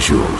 visuals.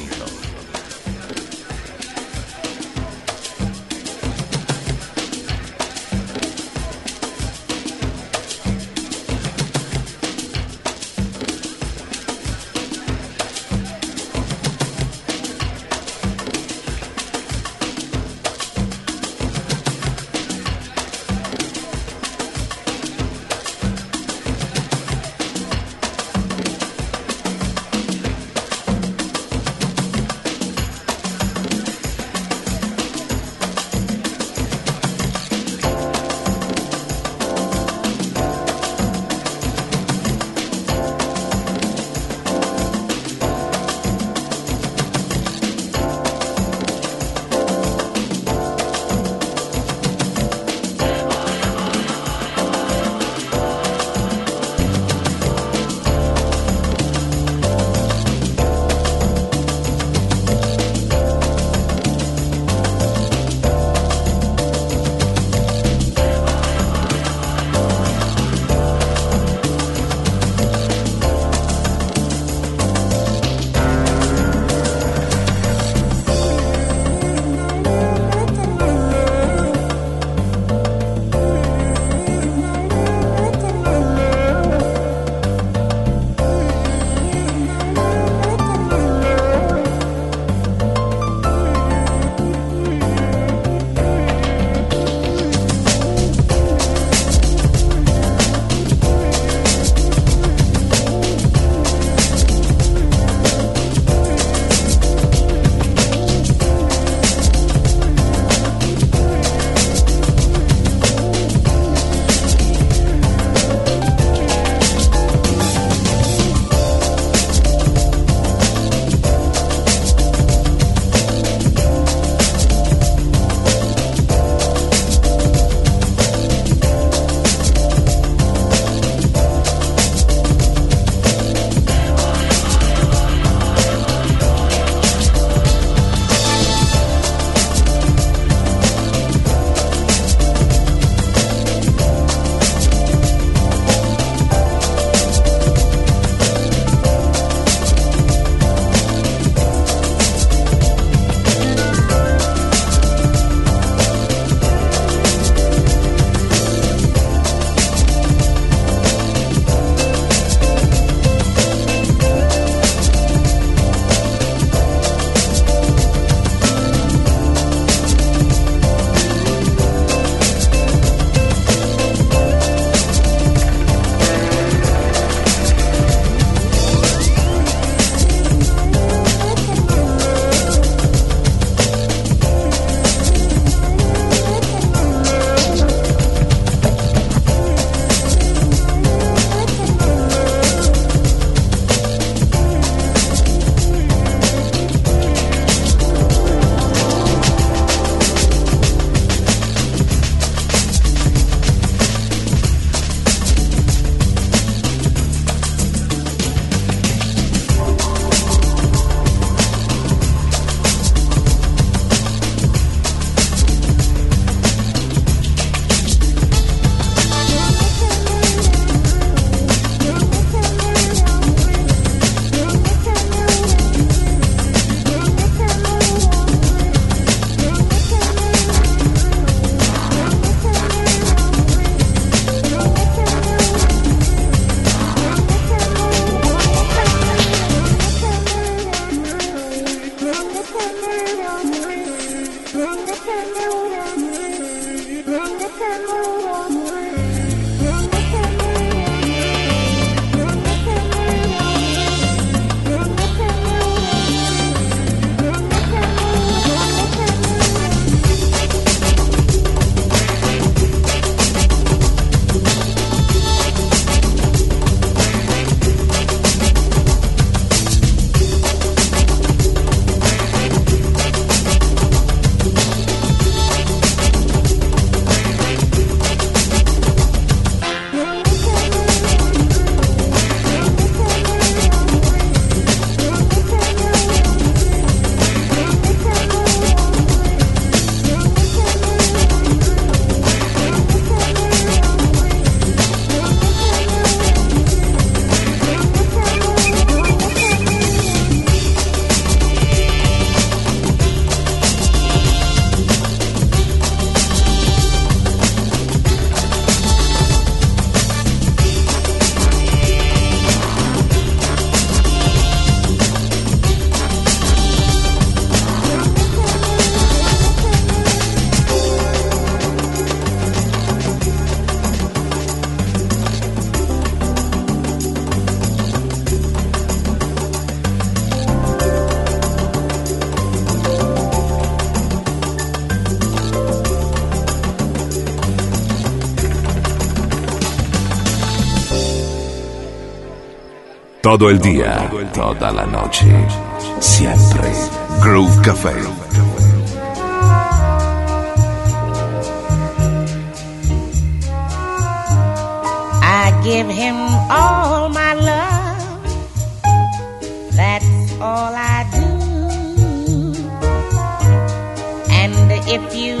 El día, toda la noche, siempre. Groove Café. I give him all my love. That's all I do. And if you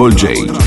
Double J.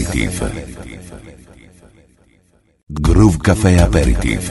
Aperitif. Groove Café Aperitif.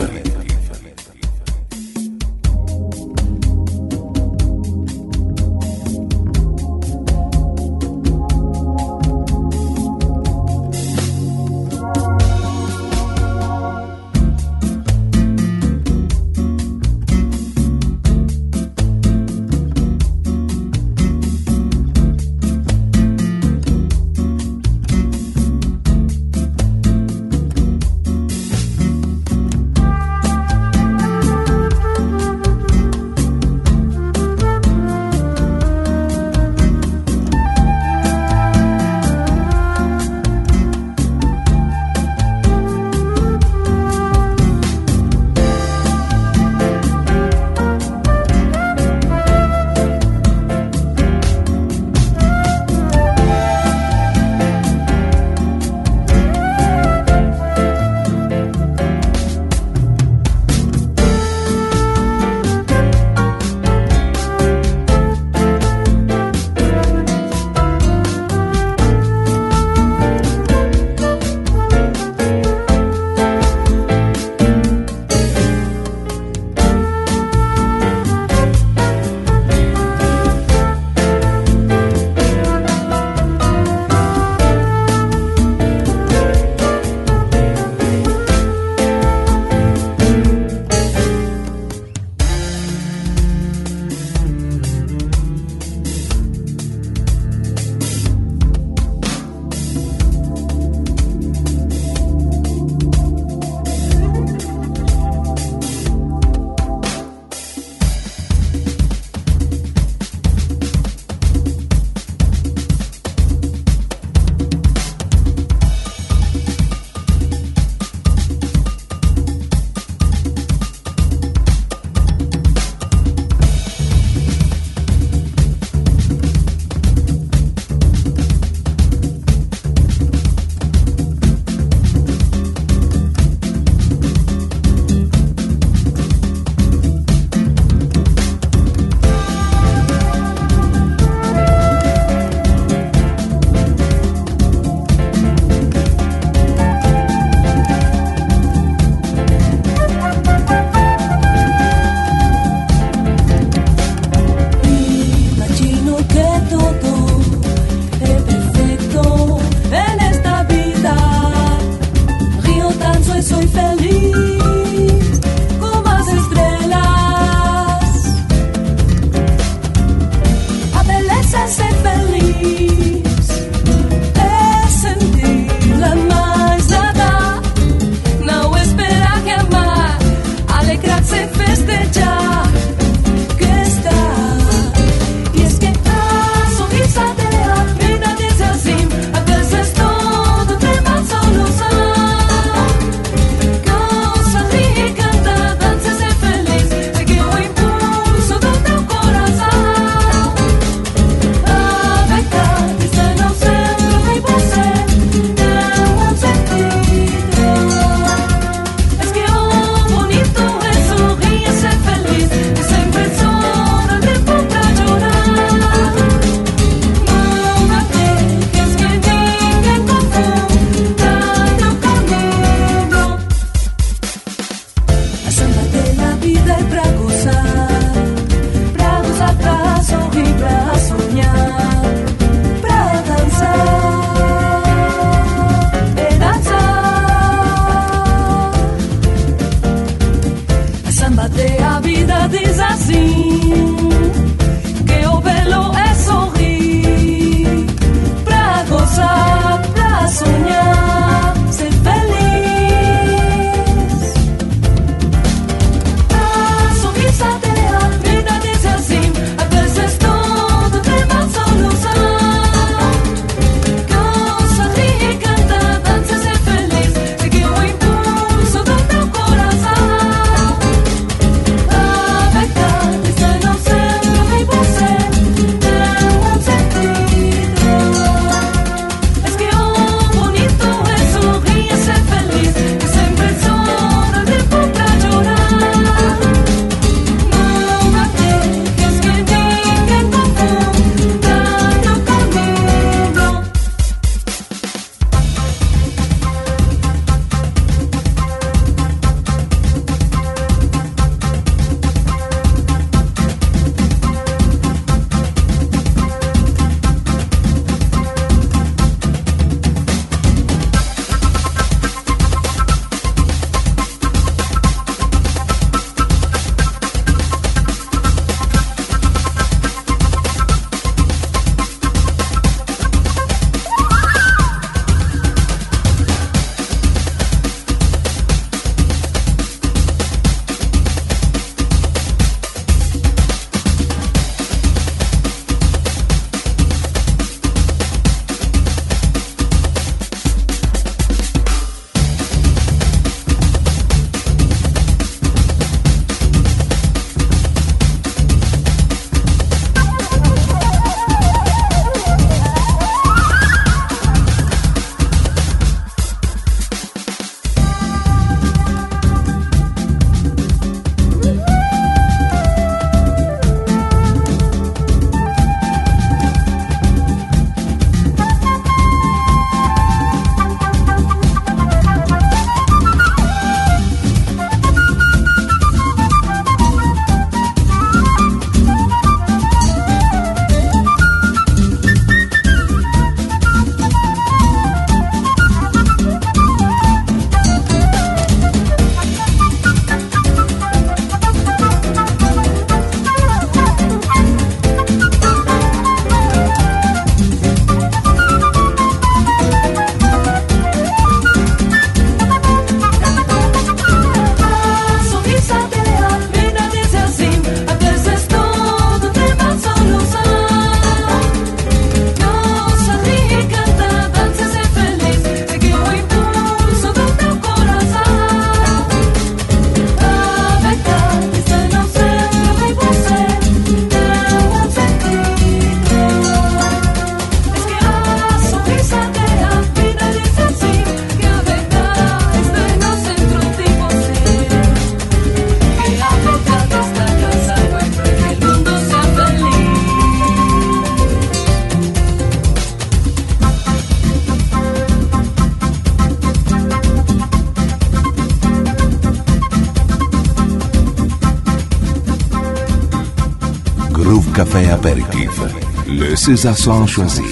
César choisi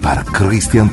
par Christian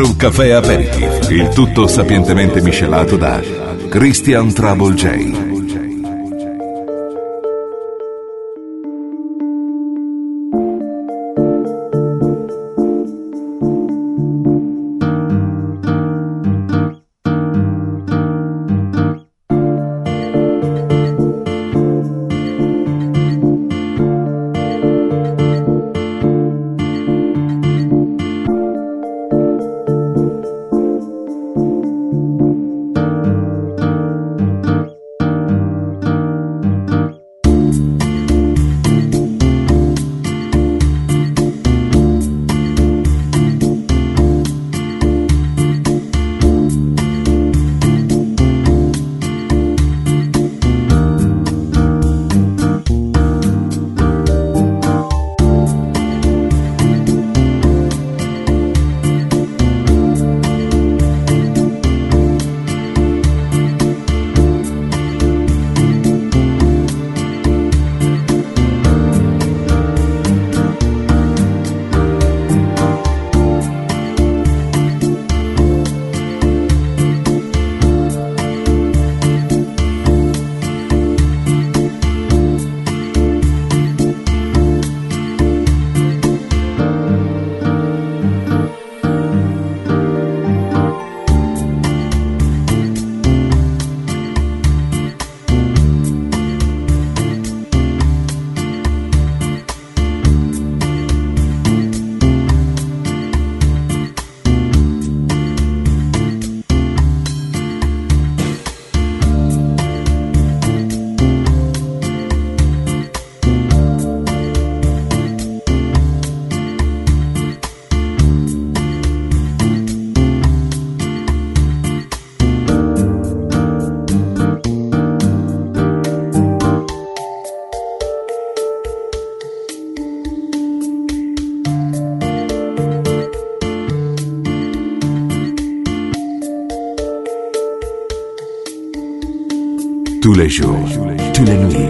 Trabouget. Groove Café Aperitif, il tutto sapientemente miscelato da Christian Trouble J. les jours, tous les nuits,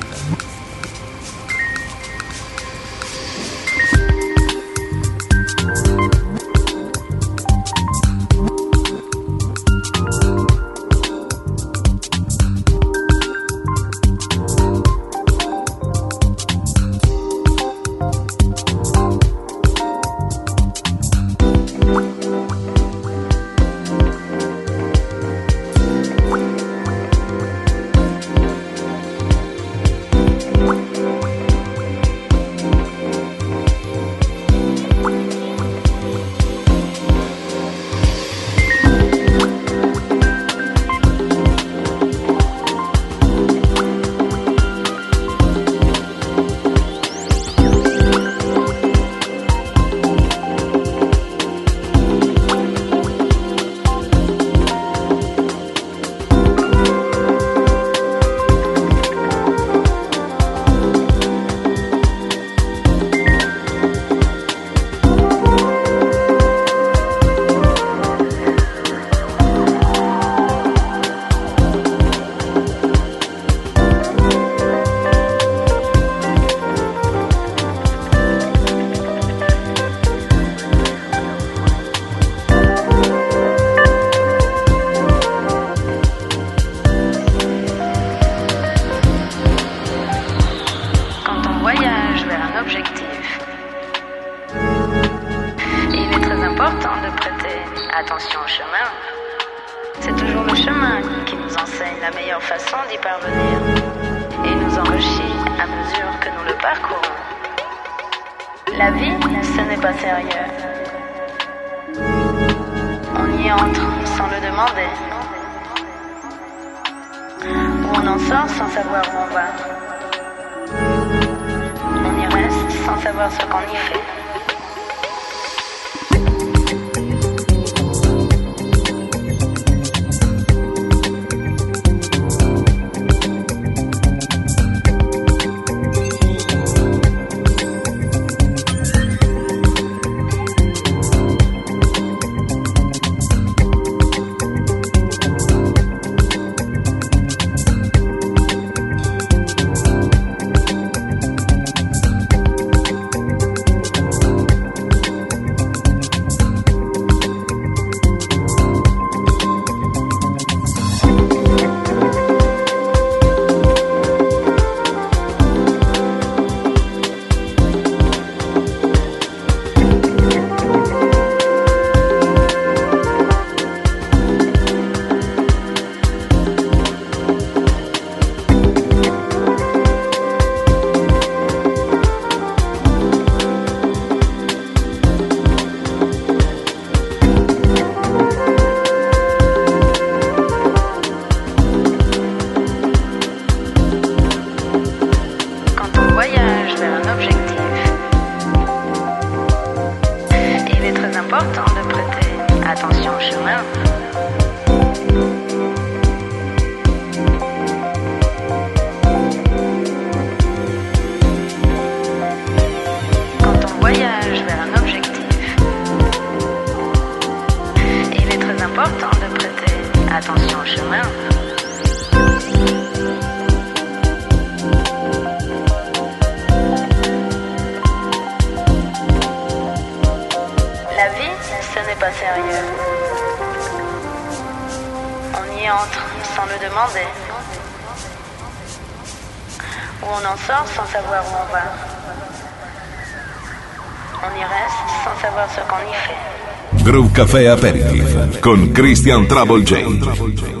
Groove Café Aperitif con Christian Trouble J.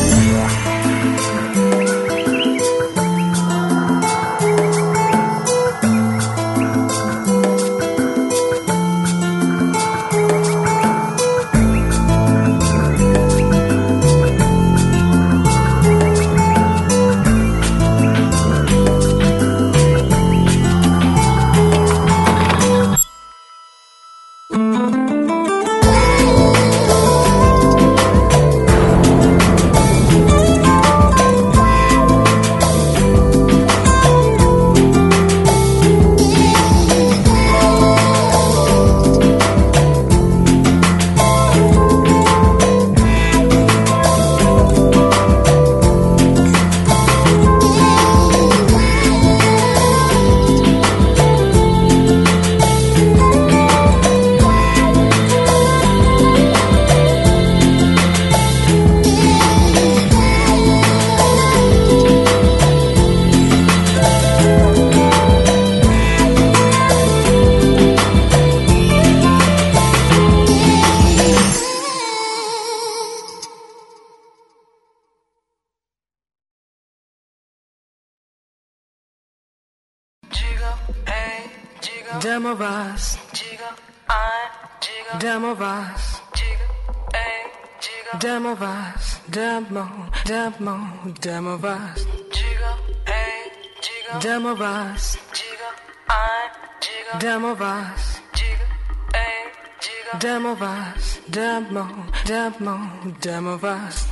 demo, demo, demo of us.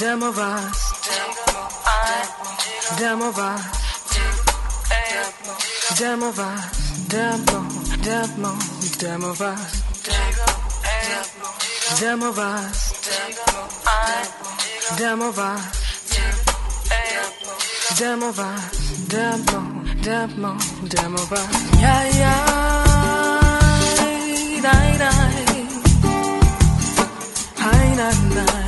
Demo of us. Demo of us. Demo of us. Demo, demo, demo of us. Demo of us. Demo of us. Demo of us. Demo, demo, demo of us. Yeah, yeah. 奶奶，海 làm.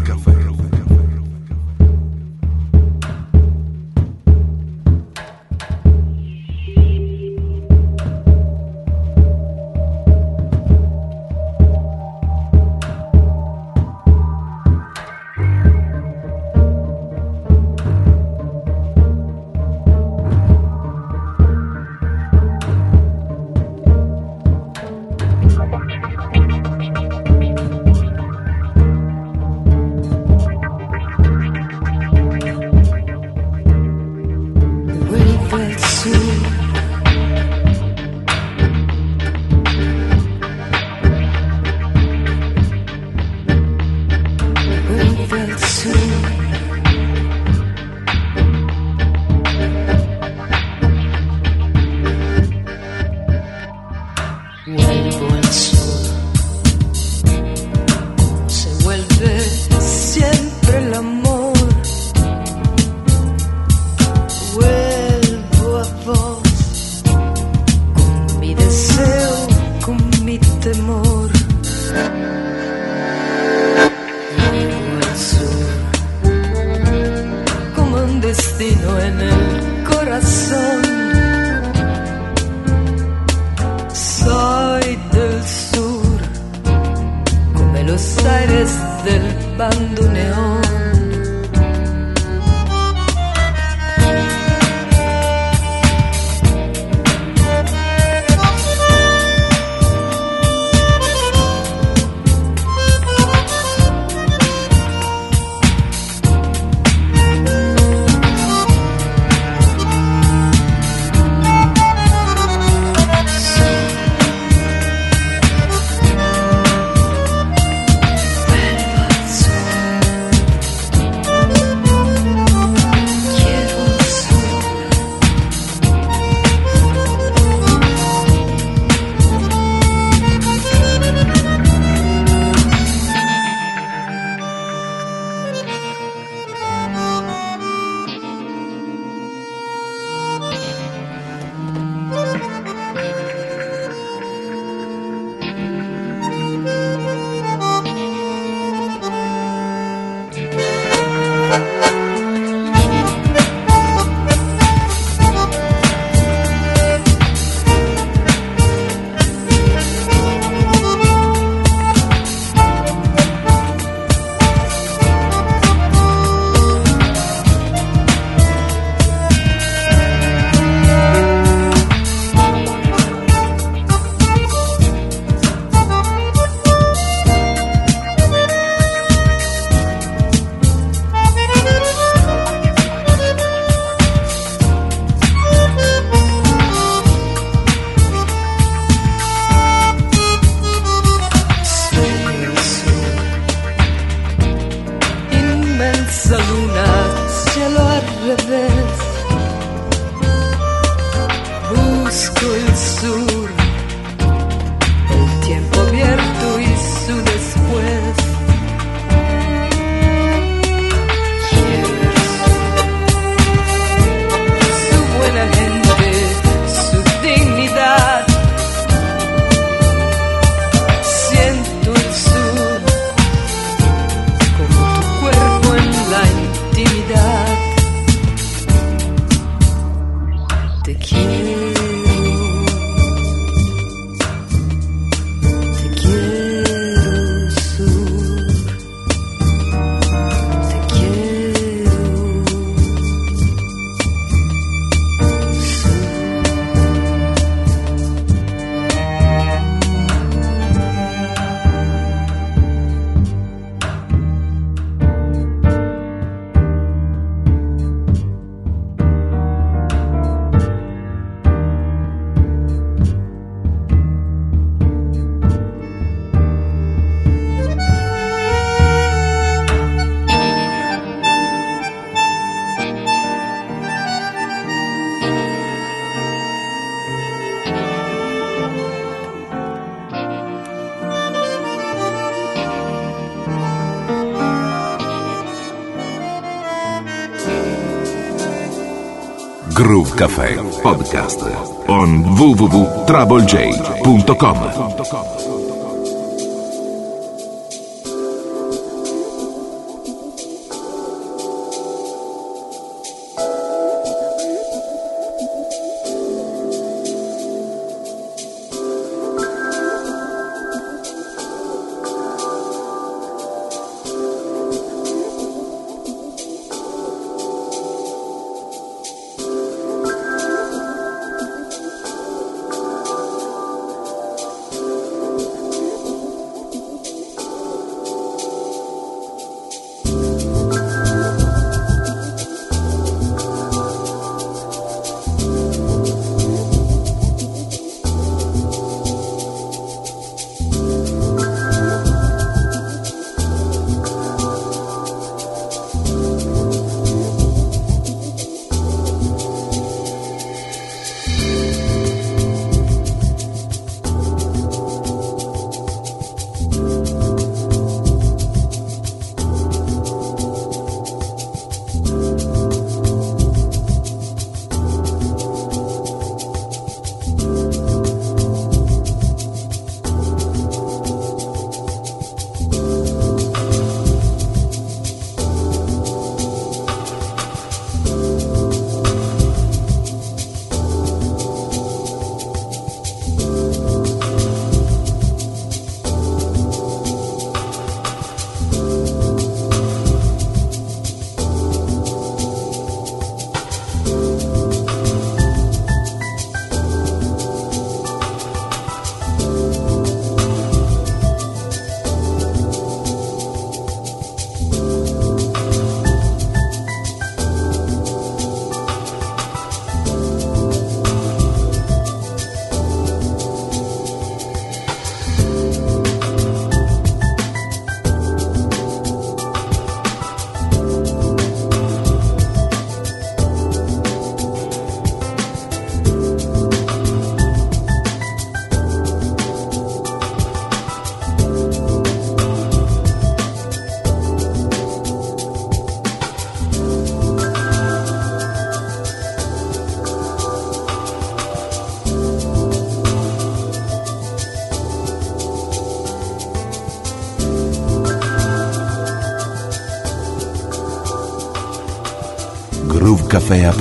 Groove Café Podcast on www.troublej.com.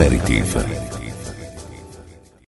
Perspective.